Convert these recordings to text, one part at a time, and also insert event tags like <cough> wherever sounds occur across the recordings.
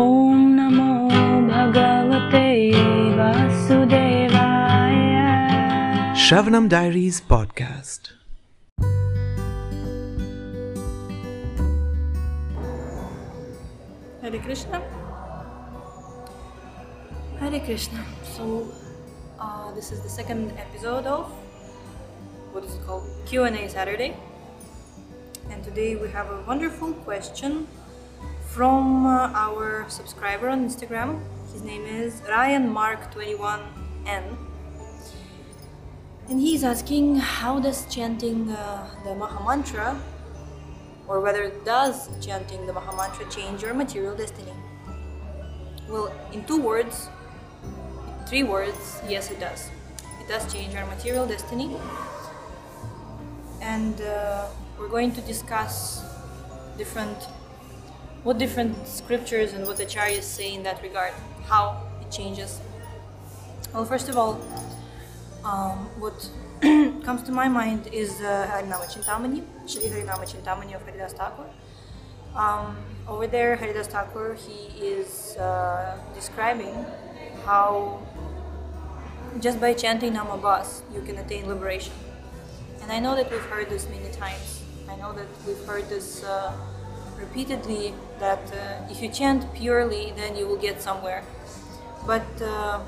ॐ नमो भगवते वासुदेवाय Shravanam Diaries podcast. Hare Krishna. Hare Krishna. So, uh, this is the second episode of what is it called? Q and A Saturday. And today we have a wonderful question from uh, our subscriber on Instagram. His name is Ryan Mark 21N. And he's asking how does chanting uh, the Maha Mantra or whether does chanting the Maha Mantra change your material destiny? Well, in two words, three words, yes, it does. It does change our material destiny. And uh, we're going to discuss different, what different scriptures and what the acharyas say in that regard, how it changes. Well, first of all, um, what <clears throat> comes to my mind is uh, Harinama Chintamani, Shri Harinama Chintamani of Haridas Thakur. Um, over there, Haridas Thakur, he is uh, describing how just by chanting Namabas, you can attain liberation. And I know that we've heard this many times. I know that we've heard this uh, repeatedly that uh, if you chant purely, then you will get somewhere. But uh,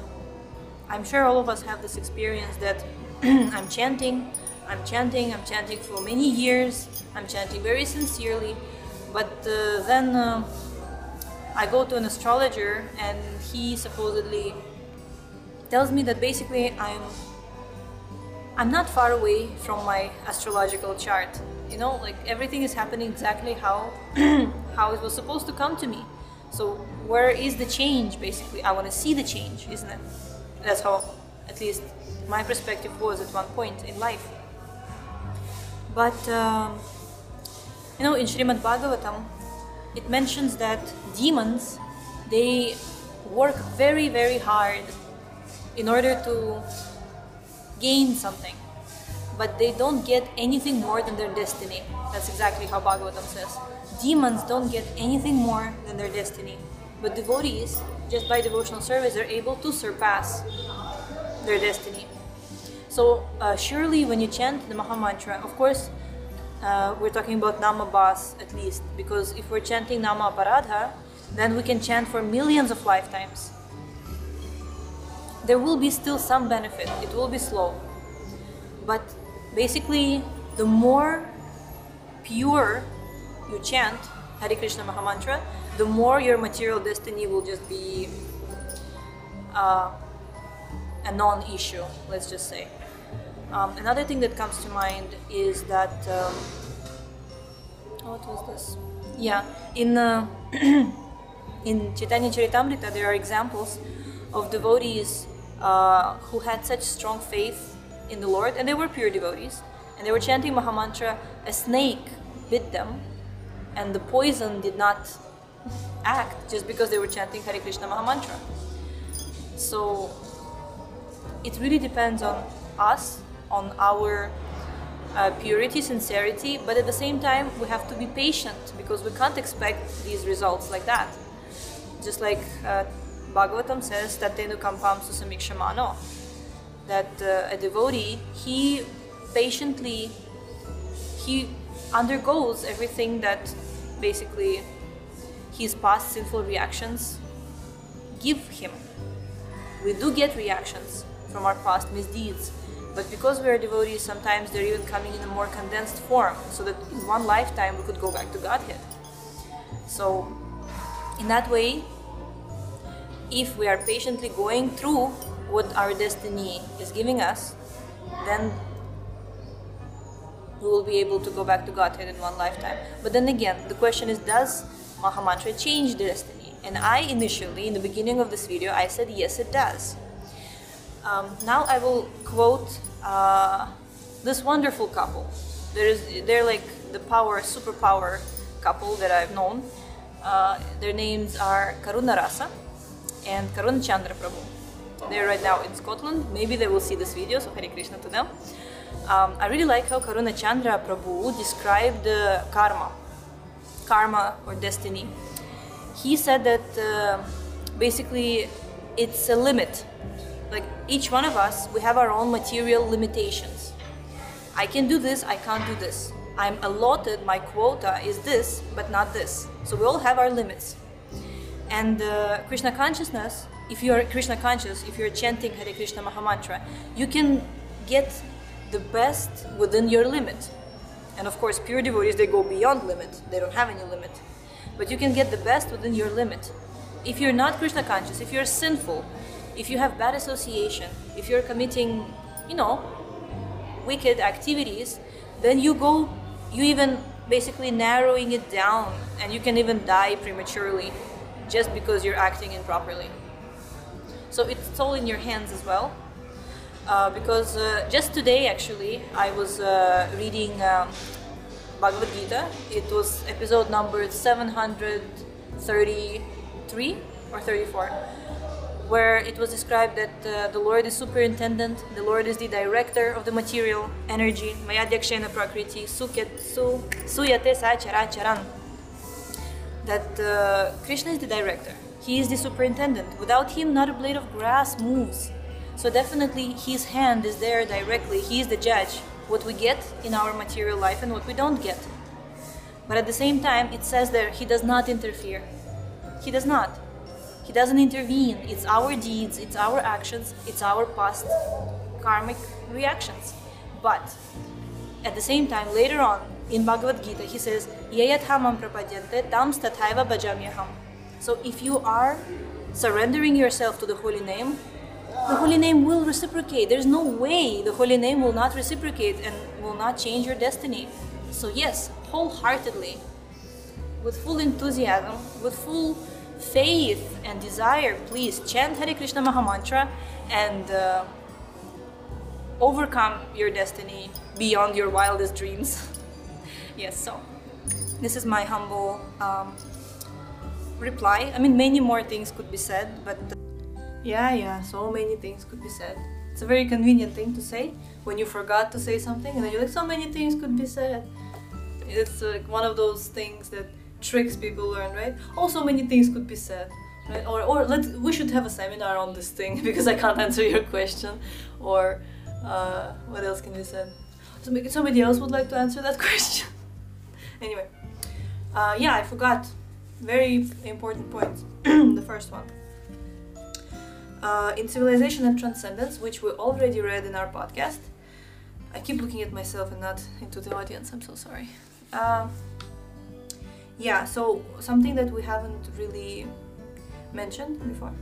I'm sure all of us have this experience that <clears throat> I'm chanting, I'm chanting, I'm chanting for many years, I'm chanting very sincerely, but uh, then uh, I go to an astrologer and he supposedly tells me that basically I'm I'm not far away from my astrological chart. You know, like everything is happening exactly how <clears throat> how it was supposed to come to me. So where is the change basically? I want to see the change, isn't it? That's how at least my perspective was at one point in life. But um, you know, in Srimad Bhagavatam, it mentions that demons they work very very hard in order to gain something, but they don't get anything more than their destiny. That's exactly how Bhagavatam says. Demons don't get anything more than their destiny, but devotees, just by devotional service, are able to surpass their destiny. So uh, surely, when you chant the Maha Mantra, of course, uh, we're talking about Nama Bas at least, because if we're chanting Nama Aparadha, then we can chant for millions of lifetimes. There will be still some benefit, it will be slow. But basically, the more pure you chant Hare Krishna Maha Mantra, the more your material destiny will just be uh, a non issue, let's just say. Um, another thing that comes to mind is that. Um, what was this? Yeah, in uh, <clears throat> in Chaitanya Charitamrita, there are examples of devotees uh, who had such strong faith in the Lord, and they were pure devotees, and they were chanting Mahamantra. A snake bit them, and the poison did not act just because they were chanting Hare Krishna Mahamantra. So it really depends on us, on our uh, purity, sincerity, but at the same time, we have to be patient because we can't expect these results like that. Just like uh, Bhagavatam says, Tatenu kampam susamikshamano, that uh, a devotee, he patiently, he undergoes everything that basically his past sinful reactions give him. We do get reactions from our past misdeeds. But because we are devotees, sometimes they're even coming in a more condensed form, so that in one lifetime we could go back to Godhead. So, in that way, if we are patiently going through what our destiny is giving us, then we will be able to go back to Godhead in one lifetime. But then again, the question is does Mahamantra change the destiny? And I initially, in the beginning of this video, I said yes, it does. Um, now I will quote uh, this wonderful couple. There is, they're like the power, superpower couple that I've known. Uh, their names are Karuna Rasa and Karuna Chandra Prabhu. They're right now in Scotland. Maybe they will see this video, so Hare Krishna to them. Um, I really like how Karuna Chandra Prabhu described uh, karma, karma or destiny. he said that uh, basically it's a limit. Like each one of us, we have our own material limitations. I can do this, I can't do this. I'm allotted, my quota is this, but not this. So we all have our limits. And uh, Krishna consciousness, if you are Krishna conscious, if you're chanting Hare Krishna Mahamantra, you can get the best within your limit. And of course, pure devotees, they go beyond limit. They don't have any limit. But you can get the best within your limit. If you're not Krishna conscious, if you're sinful, if you have bad association, if you're committing, you know, wicked activities, then you go, you even basically narrowing it down, and you can even die prematurely just because you're acting improperly. So it's all in your hands as well. Uh, because uh, just today, actually, I was uh, reading um, Bhagavad Gita. It was episode number 733 or 34, where it was described that uh, the Lord is superintendent, the Lord is the director of the material energy, Mayadhyakshena Prakriti, Sukyat Su Suyate Sacharacharan. That uh, Krishna is the director, He is the superintendent. Without Him, not a blade of grass moves. So definitely His hand is there directly, He is the judge, what we get in our material life and what we don't get. But at the same time, it says there, He does not interfere. He does not. He doesn't intervene. It's our deeds, it's our actions, it's our past karmic reactions. But at the same time, later on in Bhagavad Gita, he says, Yayathamam prapadyante tam stathaiva bhajamyaham. So if you are surrendering yourself to the holy name, the holy name will reciprocate. There's no way the holy name will not reciprocate and will not change your destiny. So, yes, wholeheartedly, with full enthusiasm, with full faith and desire, please chant Hare Krishna Mahamantra and uh, overcome your destiny beyond your wildest dreams. <laughs> yes, so this is my humble um, reply. I mean, many more things could be said, but yeah, yeah, so many things could be said. It's a very convenient thing to say when you forgot to say something, and then you're like, so many things could be said. It's like one of those things that tricks people learn, right? Oh, so many things could be said. Right? Or, or let we should have a seminar on this thing <laughs> because I can't answer your question. Or uh, what else can be said? Somebody else would like to answer that <laughs> question. anyway, uh, yeah, I forgot. Very important point. <clears throat> the first one. Uh, in Civilization and Transcendence, which we already read in our podcast. I keep looking at myself and not into the audience. I'm so sorry. Uh, yeah, so something that we haven't really mentioned before,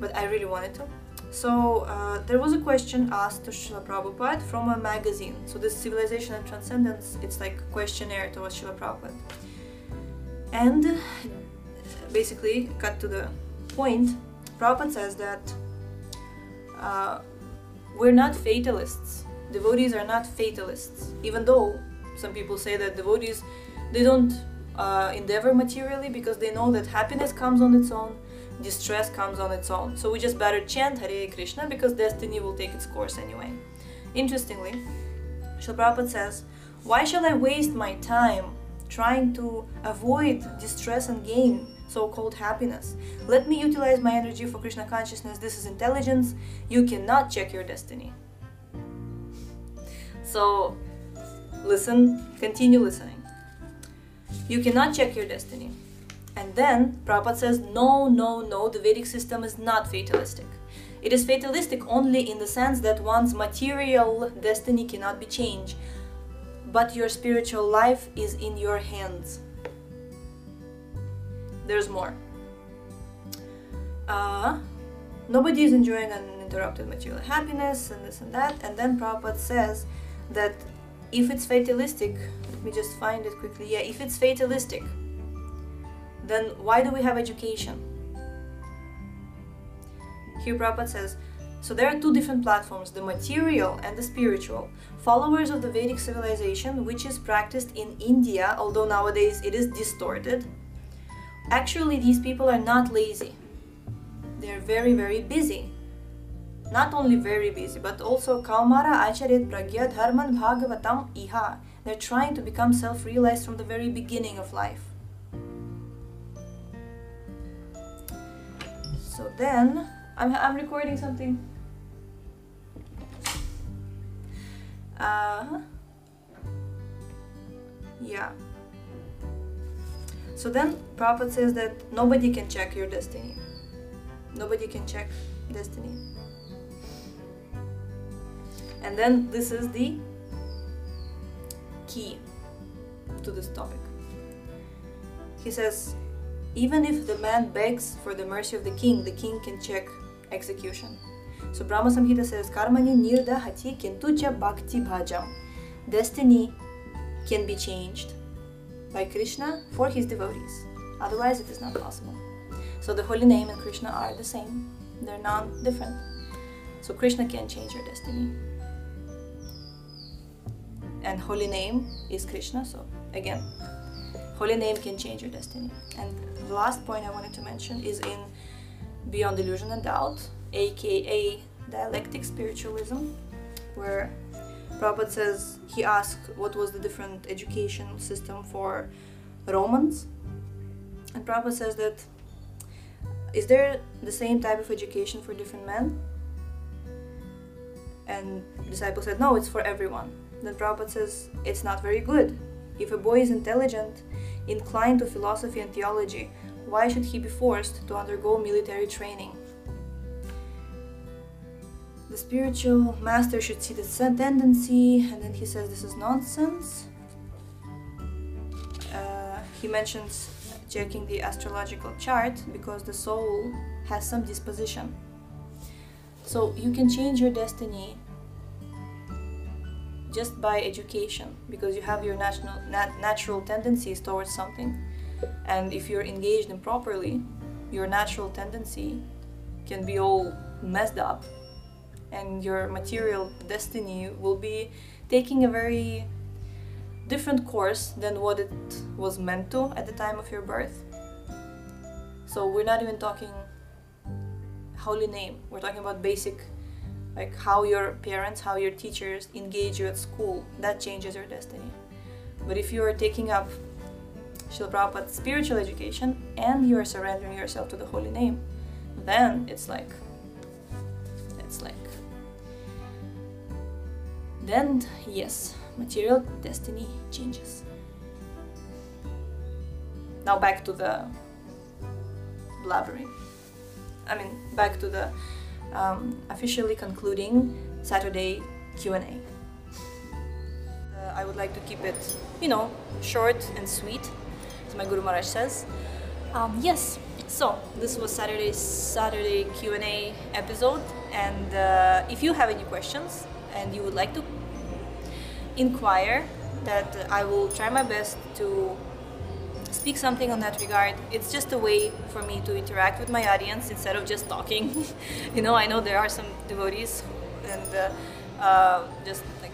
but I really wanted to. So uh, there was a question asked to Srila Prabhupada from a magazine. So this Civilization and Transcendence, it's like a questionnaire towards Srila Prabhupada. And basically, cut to the point, Prabhupada says that uh, we're not fatalists. Devotees are not fatalists, even though some people say that devotees they don't uh, endeavor materially because they know that happiness comes on its own, distress comes on its own. So we just better chant Hare Krishna because destiny will take its course anyway. Interestingly, Srila Prabhupada says, Why shall I waste my time trying to avoid distress and gain so called happiness? Let me utilize my energy for Krishna consciousness. This is intelligence. You cannot check your destiny. So, listen, continue listening. You cannot check your destiny. And then Prabhupada says, no, no, no, the Vedic system is not fatalistic. It is fatalistic only in the sense that one's material destiny cannot be changed, but your spiritual life is in your hands. There's more. Uh, nobody is enjoying uninterrupted material happiness and this and that. And then Prabhupada says that if it's fatalistic, let me just find it quickly. Yeah, if it's fatalistic, then why do we have education? Here Prabhupada says, so there are two different platforms, the material and the spiritual. Followers of the Vedic civilization, which is practiced in India, although nowadays it is distorted, actually these people are not lazy. They're very, very busy. Not only very busy, but also Kaumara Acharit Pragya Dharman Bhagavatam Iha. They're trying to become self realized from the very beginning of life. So then, I'm, I'm recording something. Uh, yeah. So then, prophet says that nobody can check your destiny. Nobody can check destiny. And then this is the key to this topic. He says, even if the man begs for the mercy of the king, the king can check execution. So Brahma Samhita says, Karmani nirda hati kintucha bhakti bhajam. Destiny can be changed by Krishna for his devotees. Otherwise, it is not possible. So the holy name and Krishna are the same. They're not different. So Krishna can change your destiny. And holy name is Krishna. So again, holy name can change your destiny. And the last point I wanted to mention is in Beyond Illusion and Doubt, aka dialectic spiritualism, where Prabhupada says he asked what was the different education system for Romans. And Prabhupada says that is there the same type of education for different men? And disciple said, No, it's for everyone. Then Prabhupada says, It's not very good. If a boy is intelligent, inclined to philosophy and theology, why should he be forced to undergo military training? The spiritual master should see the tendency, and then he says this is nonsense. Uh, he mentions checking the astrological chart because the soul has some disposition. So you can change your destiny just by education because you have your natural nat- natural tendencies towards something and if you're engaged improperly your natural tendency can be all messed up and your material destiny will be taking a very different course than what it was meant to at the time of your birth. So we're not even talking holy name. We're talking about basic like how your parents how your teachers engage you at school. That changes your destiny. But if you are taking up Srila Prabhupada's spiritual education and you are surrendering yourself to the holy name then it's like it's like then yes material destiny changes now back to the blabbering i mean back to the um, officially concluding Saturday Q&A. Uh, I would like to keep it, you know, short and sweet, as my Guru Maharaj says. Um, yes, so this was Saturday's Saturday Q&A episode, and uh, if you have any questions and you would like to inquire, that I will try my best to speak something on that regard. It's just a way for me to interact with my audience instead of just talking. <laughs> you know, I know there are some devotees and uh, uh, just like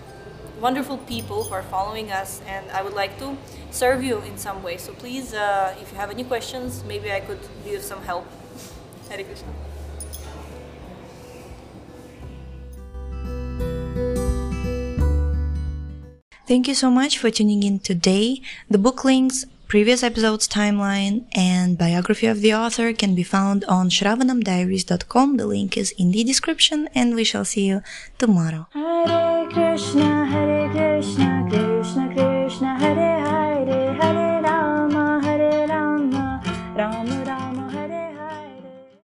wonderful people who are following us, and I would like to serve you in some way. So please, uh, if you have any questions, maybe I could be of some help. <laughs> Hare Krishna. Thank you so much for tuning in today. The book links, previous episodes timeline, and biography of the author can be found on shravanamdiaries.com. The link is in the description, and we shall see you tomorrow. Hare Krishna, Hare Krishna, Krishna